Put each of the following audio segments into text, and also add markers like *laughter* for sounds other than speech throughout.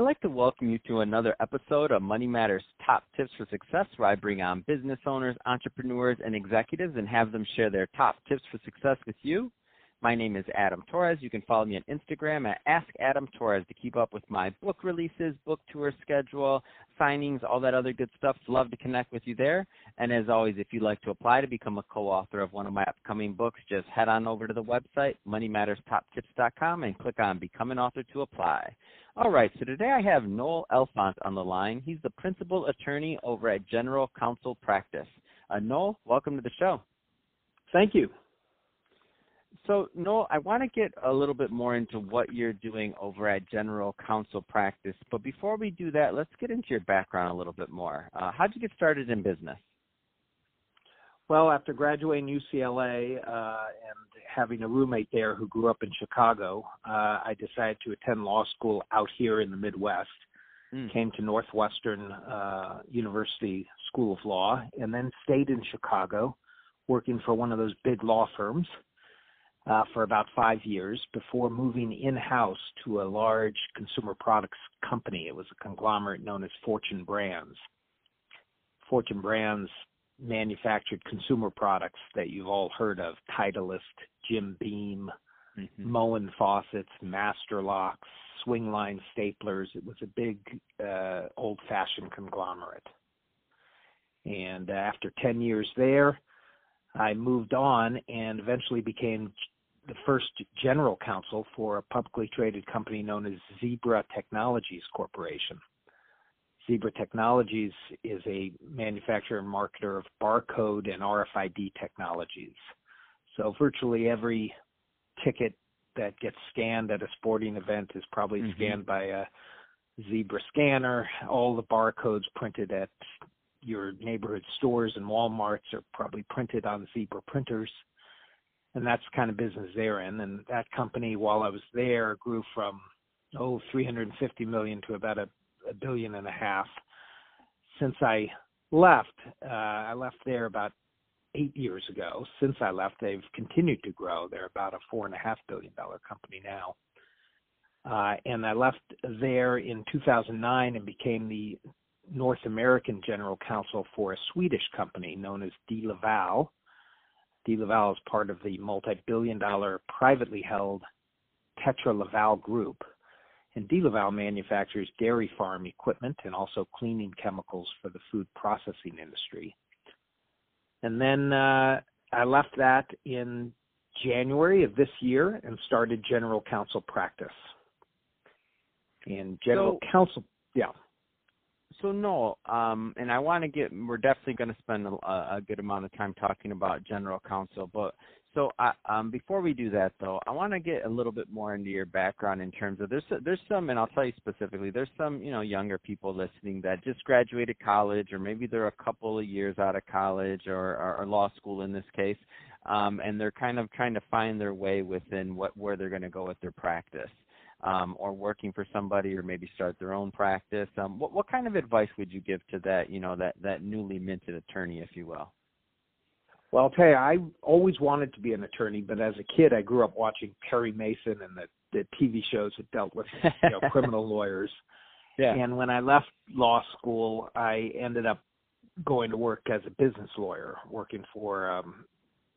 I'd like to welcome you to another episode of Money Matters Top Tips for Success, where I bring on business owners, entrepreneurs, and executives and have them share their top tips for success with you. My name is Adam Torres. You can follow me on Instagram at Ask Adam Torres to keep up with my book releases, book tour schedule, signings, all that other good stuff. Love to connect with you there. And as always, if you'd like to apply to become a co-author of one of my upcoming books, just head on over to the website, moneymatterstoptips.com, and click on Become an Author to apply. All right, so today I have Noel Elfant on the line. He's the principal attorney over at General Counsel Practice. Uh, Noel, welcome to the show. Thank you. So, Noel, I want to get a little bit more into what you're doing over at General Counsel Practice. But before we do that, let's get into your background a little bit more. Uh, how'd you get started in business? Well, after graduating UCLA uh, and having a roommate there who grew up in Chicago, uh, I decided to attend law school out here in the Midwest. Mm. Came to Northwestern uh, University School of Law, and then stayed in Chicago, working for one of those big law firms uh, for about five years before moving in house to a large consumer products company. It was a conglomerate known as Fortune Brands. Fortune Brands manufactured consumer products that you've all heard of Titleist, Jim Beam, mm-hmm. Moen faucets, Master Locks, Swingline staplers. It was a big, uh, old fashioned conglomerate. And after 10 years there, I moved on and eventually became the first general counsel for a publicly traded company known as Zebra Technologies Corporation. Zebra Technologies is a manufacturer and marketer of barcode and RFID technologies. So virtually every ticket that gets scanned at a sporting event is probably mm-hmm. scanned by a Zebra scanner. All the barcodes printed at your neighborhood stores and Walmarts are probably printed on Zebra printers. And that's the kind of business they're in. And that company, while I was there, grew from oh 350 million to about a, a billion and a half. Since I left, uh, I left there about eight years ago. Since I left, they've continued to grow. They're about a four and a half billion dollar company now. Uh, and I left there in 2009 and became the North American general counsel for a Swedish company known as De Laval. De Laval is part of the multi-billion dollar privately held Tetra Laval Group. And De Laval manufactures dairy farm equipment and also cleaning chemicals for the food processing industry. And then uh, I left that in January of this year and started general counsel practice. And general so, counsel, yeah so Noel, um, and I want to get. We're definitely going to spend a, a, good amount of time talking about general counsel, but so I, um, before we do that, though, I want to get a little bit more into your background in terms of there's there's some, and I'll tell you specifically, there's some you know younger people listening that just graduated college, or maybe they're a couple of years out of college or, or, or law school in this case, um, and they're kind of trying to find their way within what where they're going to go with their practice um, or working for somebody or maybe start their own practice. Um, what, what kind of advice would you give to that, you know, that, that newly minted attorney, if you will? Well, I'll tell you, I always wanted to be an attorney, but as a kid, I grew up watching Perry Mason and the, the TV shows that dealt with you know, *laughs* criminal lawyers. Yeah. And when I left law school, I ended up going to work as a business lawyer, working for, um,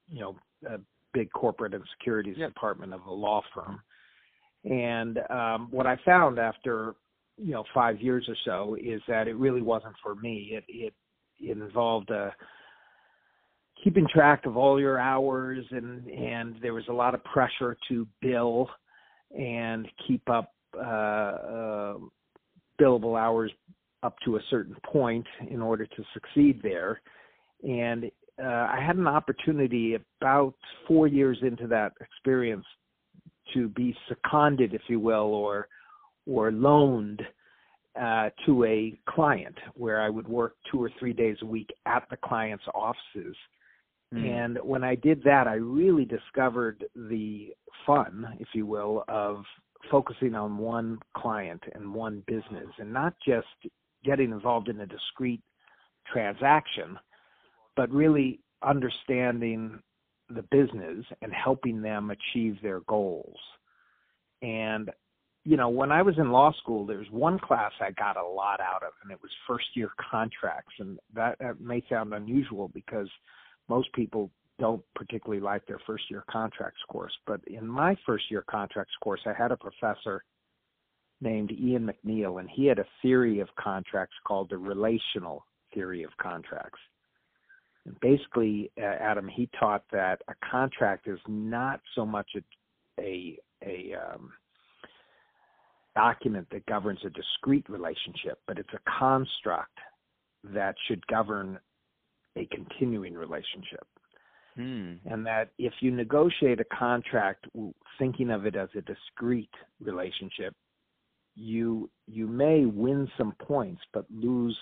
you know, a big corporate and securities department of a law firm. And um, what I found after you know five years or so is that it really wasn't for me. It it, involved uh, keeping track of all your hours, and and there was a lot of pressure to bill and keep up uh, uh, billable hours up to a certain point in order to succeed there. And uh, I had an opportunity about four years into that experience to be seconded, if you will, or or loaned uh, to a client where I would work two or three days a week at the client's offices. Mm. And when I did that, I really discovered the fun, if you will, of focusing on one client and one business and not just getting involved in a discrete transaction, but really understanding the business and helping them achieve their goals. And you know, when I was in law school, there was one class I got a lot out of, and it was first year contracts. And that, that may sound unusual because most people don't particularly like their first year contracts course. But in my first year contracts course, I had a professor named Ian Macneil, and he had a theory of contracts called the relational theory of contracts. Basically, uh, Adam, he taught that a contract is not so much a a, a um, document that governs a discrete relationship, but it's a construct that should govern a continuing relationship. Hmm. And that if you negotiate a contract thinking of it as a discrete relationship, you you may win some points but lose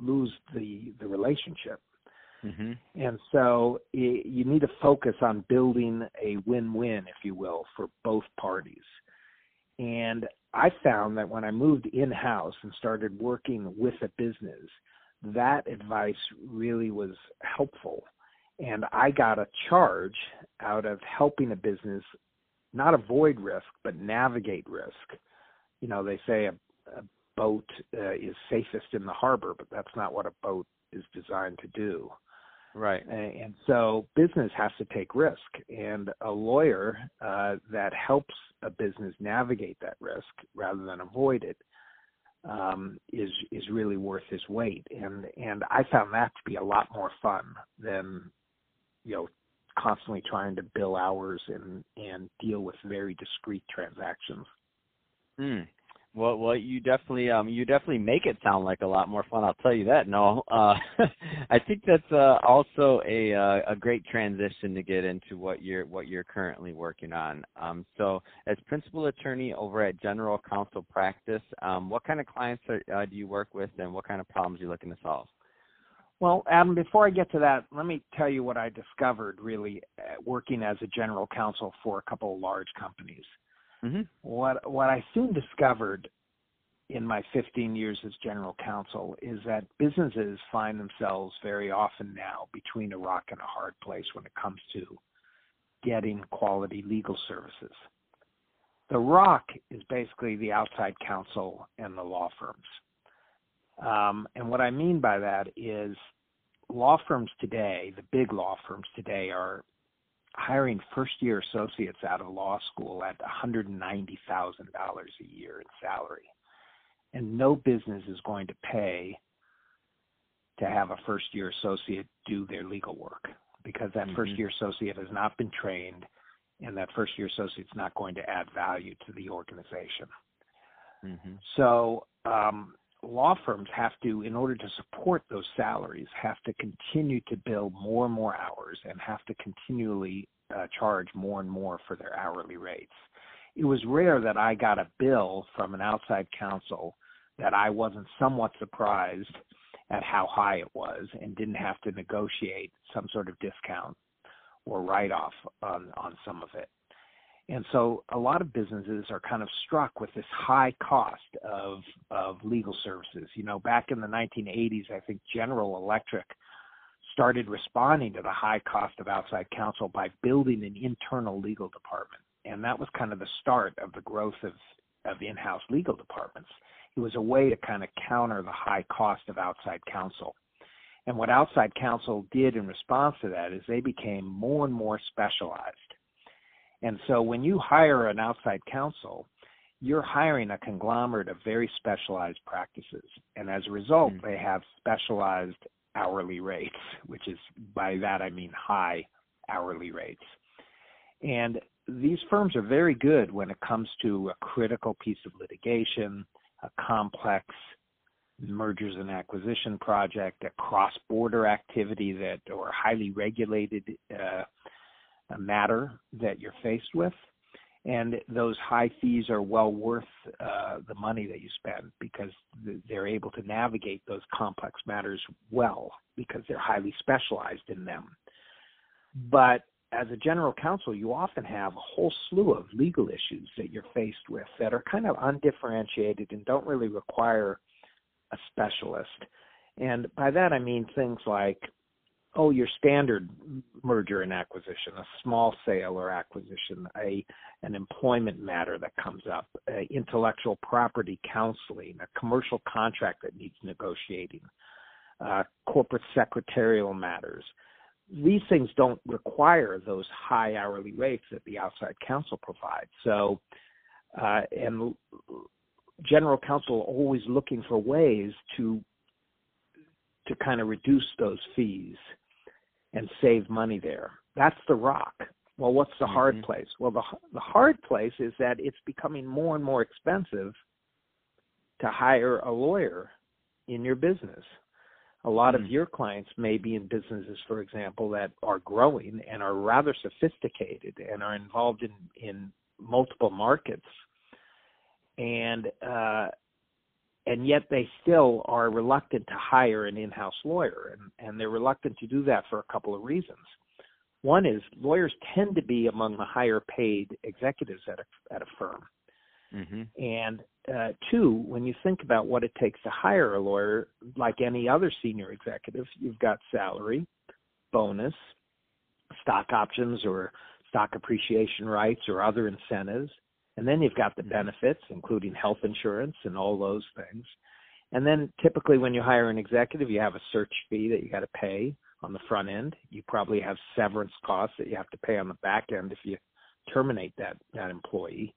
lose the the relationship. Mm-hmm. And so you need to focus on building a win-win, if you will, for both parties. And I found that when I moved in-house and started working with a business, that advice really was helpful. And I got a charge out of helping a business not avoid risk, but navigate risk. You know, they say a, a boat uh, is safest in the harbor, but that's not what a boat is designed to do. Right. And so business has to take risk, and a lawyer uh, that helps a business navigate that risk rather than avoid it um, is is really worth his weight. And and I found that to be a lot more fun than you know constantly trying to bill hours and and deal with very discrete transactions. Hmm. Well, well, you definitely, um, you definitely make it sound like a lot more fun. I'll tell you that. No, *laughs* uh, I think that's uh, also a uh, a great transition to get into what you're what you're currently working on. Um, so, as principal attorney over at General Counsel Practice, um, what kind of clients are, uh, do you work with, and what kind of problems are you looking to solve? Well, Adam, before I get to that, let me tell you what I discovered really uh, working as a general counsel for a couple of large companies. Mm-hmm. What what I soon discovered in my 15 years as general counsel is that businesses find themselves very often now between a rock and a hard place when it comes to getting quality legal services. The rock is basically the outside counsel and the law firms. Um, and what I mean by that is law firms today, the big law firms today, are hiring first year associates out of law school at $190,000 a year in salary. And no business is going to pay to have a first year associate do their legal work because that mm-hmm. first year associate has not been trained and that first year associate is not going to add value to the organization. Mm-hmm. So, um, law firms have to, in order to support those salaries, have to continue to bill more and more hours and have to continually uh, charge more and more for their hourly rates. It was rare that I got a bill from an outside counsel that I wasn't somewhat surprised at how high it was and didn't have to negotiate some sort of discount or write off on, on some of it. And so a lot of businesses are kind of struck with this high cost of of legal services. You know, back in the 1980s, I think General Electric started responding to the high cost of outside counsel by building an internal legal department. And that was kind of the start of the growth of, of in-house legal departments. It was a way to kind of counter the high cost of outside counsel. And what outside counsel did in response to that is they became more and more specialized. And so when you hire an outside counsel, you're hiring a conglomerate of very specialized practices. And as a result, mm-hmm. they have specialized hourly rates, *laughs* which is by that I mean high hourly rates. And these firms are very good when it comes to a critical piece of litigation, a complex mergers and acquisition project, a cross-border activity that or highly regulated uh, matter that you're faced with. And those high fees are well worth uh, the money that you spend because they're able to navigate those complex matters well because they're highly specialized in them. But as a general counsel, you often have a whole slew of legal issues that you're faced with that are kind of undifferentiated and don't really require a specialist. And by that I mean things like oh, your standard merger and acquisition, a small sale or acquisition, a an employment matter that comes up, intellectual property counseling, a commercial contract that needs negotiating, uh, corporate secretarial matters. These things don't require those high hourly rates that the outside counsel provides. So, uh, and general counsel always looking for ways to to kind of reduce those fees and save money there. That's the rock. Well, what's the mm-hmm. hard place? Well, the the hard place is that it's becoming more and more expensive to hire a lawyer in your business. A lot mm-hmm. of your clients may be in businesses, for example, that are growing and are rather sophisticated and are involved in in multiple markets, and uh, and yet they still are reluctant to hire an in-house lawyer and, and they're reluctant to do that for a couple of reasons. One is lawyers tend to be among the higher paid executives at a, at a firm. Mm-hmm. and uh, two when you think about what it takes to hire a lawyer like any other senior executive you've got salary bonus stock options or stock appreciation rights or other incentives and then you've got the benefits, including health insurance and all those things. And then typically when you hire an executive, you have a search fee that you got to pay on the front end. You probably have severance costs that you have to pay on the back end if you terminate that that employee.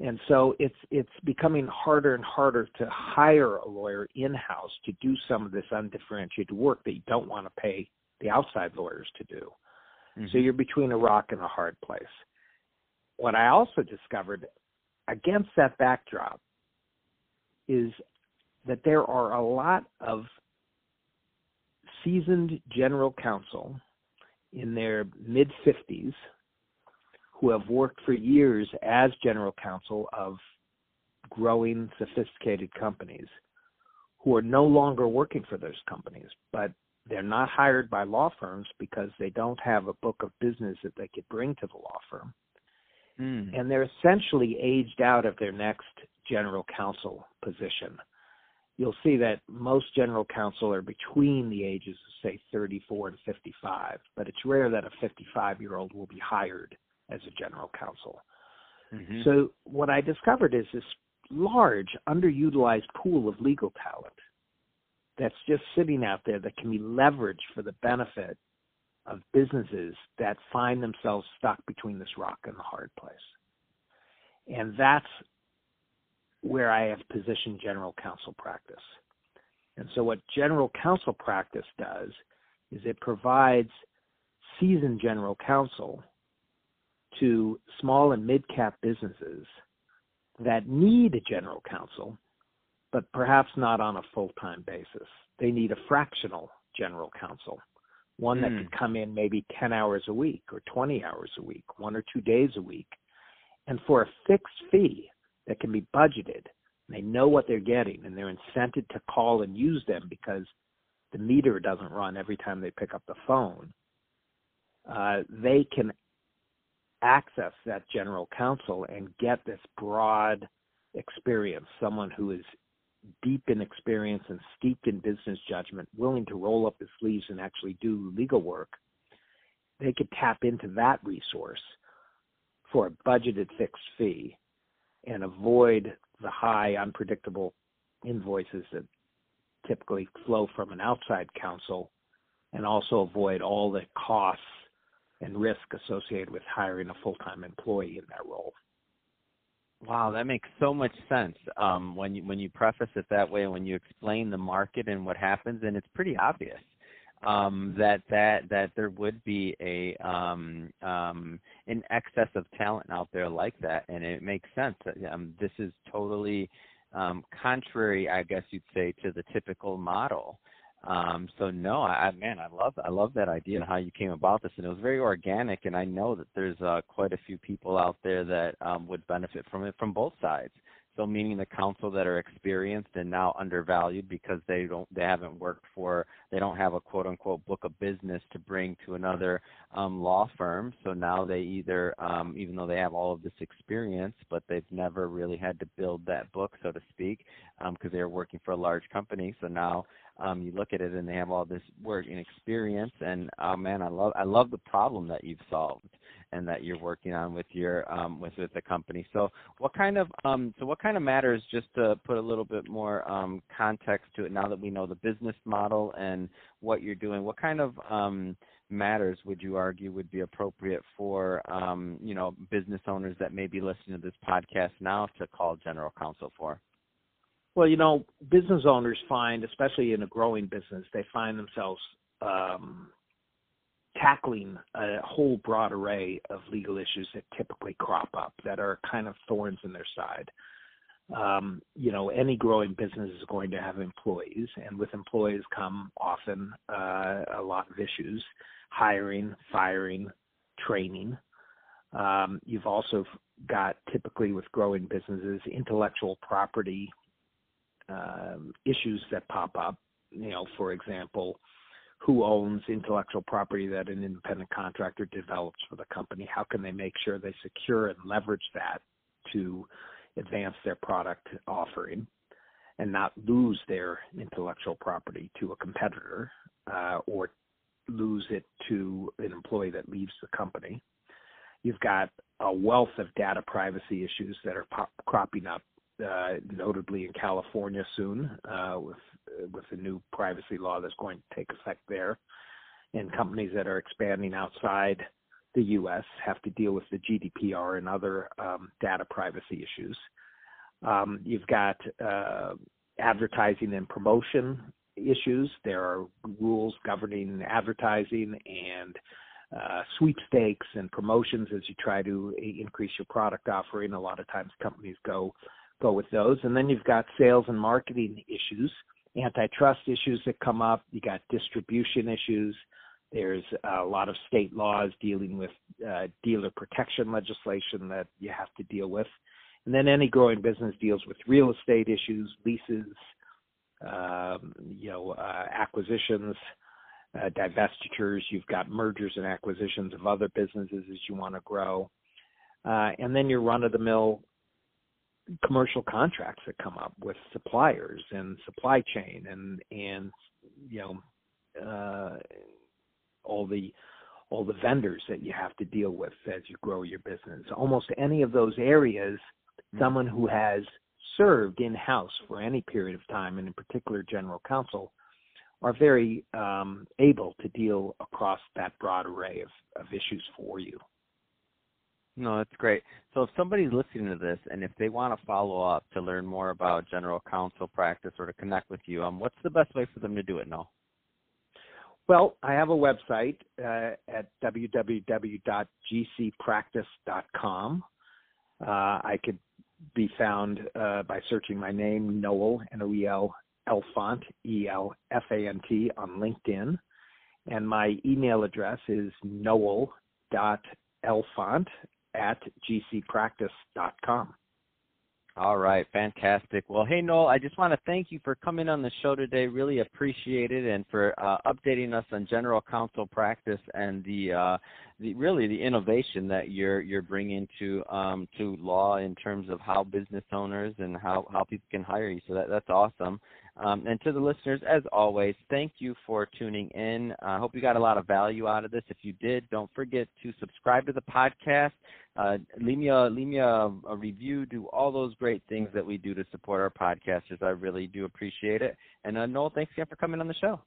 And so it's it's becoming harder and harder to hire a lawyer in-house to do some of this undifferentiated work that you don't want to pay the outside lawyers to do. Mm-hmm. So you're between a rock and a hard place what I also discovered against that backdrop is that there are a lot of seasoned general counsel in their mid 50s who have worked for years as general counsel of growing sophisticated companies who are no longer working for those companies but they're not hired by law firms because they don't have a book of business that they could bring to the law firm mm. and they're essentially aged out of their next general counsel position. You'll see that most general counsel are between the ages of, say, 34 and 55, but it's rare that a 55 year old will be hired as a general counsel. Mm-hmm. So, what I discovered is this large, underutilized pool of legal talent that's just sitting out there that can be leveraged for the benefit of businesses that find themselves stuck between this rock and the hard place. And that's where I have positioned general counsel practice. And so, what general counsel practice does is it provides seasoned general counsel to small and mid cap businesses that need a general counsel, but perhaps not on a full time basis. They need a fractional general counsel one that mm. could come in maybe 10 hours a week or 20 hours a week, one or two days a week, and for a fixed fee that can be budgeted. They know what they're getting and they're incented to call and use them because the meter doesn't run every time they pick up the phone. Uh, they can access that general counsel and get this broad experience, someone who is deep in experience and steeped in business judgment, willing to roll up his sleeves and actually do legal work, they could tap into that resource for a budgeted fixed fee and avoid the high, unpredictable invoices that typically flow from an outside counsel and also avoid all the costs and risk associated with hiring a full time employee in that role. Wow, that makes so much sense um, when you when you preface it that way, when you explain the market and what happens, and it's pretty obvious um, that that that there would be a um, um, an excess of talent out there like that, and it makes sense. Um, this is totally um, contrary, I guess you'd say, to the typical model. Um, so no, I man, I love I love that idea and how you came about this, and it was very organic. And I know that there's uh, quite a few people out there that um, would benefit from it from both sides. So meaning the counsel that are experienced and now undervalued because they don't they haven't worked for they don't have a quote unquote book of business to bring to another um, law firm. So now they either um, even though they have all of this experience, but they've never really had to build that book, so to speak, because um, they're working for a large company. So now um, you look at it and they have all this work and experience. And oh man, I love I love the problem that you've solved and that you're working on with your um, with with the company. So what kind of um, so what kind of matters? Just to put a little bit more um, context to it, now that we know the business model and what you're doing, what kind of um, matters would you argue would be appropriate for um, you know business owners that may be listening to this podcast now to call general counsel for? Well, you know, business owners find, especially in a growing business, they find themselves um, tackling a whole broad array of legal issues that typically crop up that are kind of thorns in their side. Um, you know, any growing business is going to have employees, and with employees come often uh, a lot of issues hiring, firing, training. Um, you've also got typically with growing businesses intellectual property um, issues that pop up. You know, for example, who owns intellectual property that an independent contractor develops for the company? How can they make sure they secure and leverage that to advance their product offering and not lose their intellectual property to a competitor uh, or lose it to an employee that leaves the company? You've got a wealth of data privacy issues that are pop- cropping up uh, notably in California soon, uh, with with the new privacy law that's going to take effect there. And companies that are expanding outside the U.S. have to deal with the GDPR and other um, data privacy issues. Um, you've got uh, advertising and promotion issues. There are rules governing advertising and uh, sweepstakes and promotions as you try to increase your product offering. A lot of times companies go go with those. And then you've got sales and marketing issues, antitrust issues that come up. You got distribution issues. There's a lot of state laws dealing with uh, dealer protection legislation that you have to deal with. And then any growing business deals with real estate issues, leases, um, you know, uh, acquisitions, uh, divestitures. You've got mergers and acquisitions of other businesses as you want to grow. Uh, and then your run-of-the-mill commercial contracts that come up with suppliers and supply chain and and you know uh, all the all the vendors that you have to deal with as you grow your business. Almost any of those areas, mm-hmm. someone who has served in house for any period of time, and in particular general counsel, are very um, able to deal across that broad array of, of issues for you. No, that's great. So if somebody's listening to this and if they want to follow up to learn more about general counsel practice or to connect with you, um, what's the best way for them to do it, Noel? Well, I have a website uh, at www.gcpractice.com. Uh, I could be found uh, by searching my name, Noel, N-O-E-L, Elfant, E-L-F-A-N-T, on LinkedIn. And my email address is noel.elfant, at gcpractice.com. All right, fantastic. Well, hey Noel, I just want to thank you for coming on the show today. Really appreciate it, and for uh, updating us on general counsel practice and the, uh, the really the innovation that you're you're bringing to um, to law in terms of how business owners and how how people can hire you. So that that's awesome. Um, and to the listeners, as always, thank you for tuning in. I hope you got a lot of value out of this. If you did, don't forget to subscribe to the podcast. Uh, leave me a leave me a, a, review. Do all those great things that we do to support our podcasters. I really do appreciate it. And uh, Noel, thanks again for coming on the show.